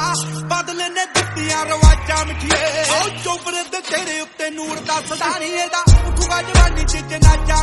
ਬਦਲੇ ਨੇ ਦਿੱਤੀਆਂ ਰਵਾਜਾਂ ਮਿੱਠੀਏ ਉਹ ਚੋਪਰੇ ਤੇ ਤੇਰੇ ਉੱਤੇ ਨੂਰ ਦੱਸਦਾ ਨਹੀਂ ਇਹਦਾ। ਉੱਠੂਗਾ ਜਵਾਨੀ ਚ ਜਨਾਜਾ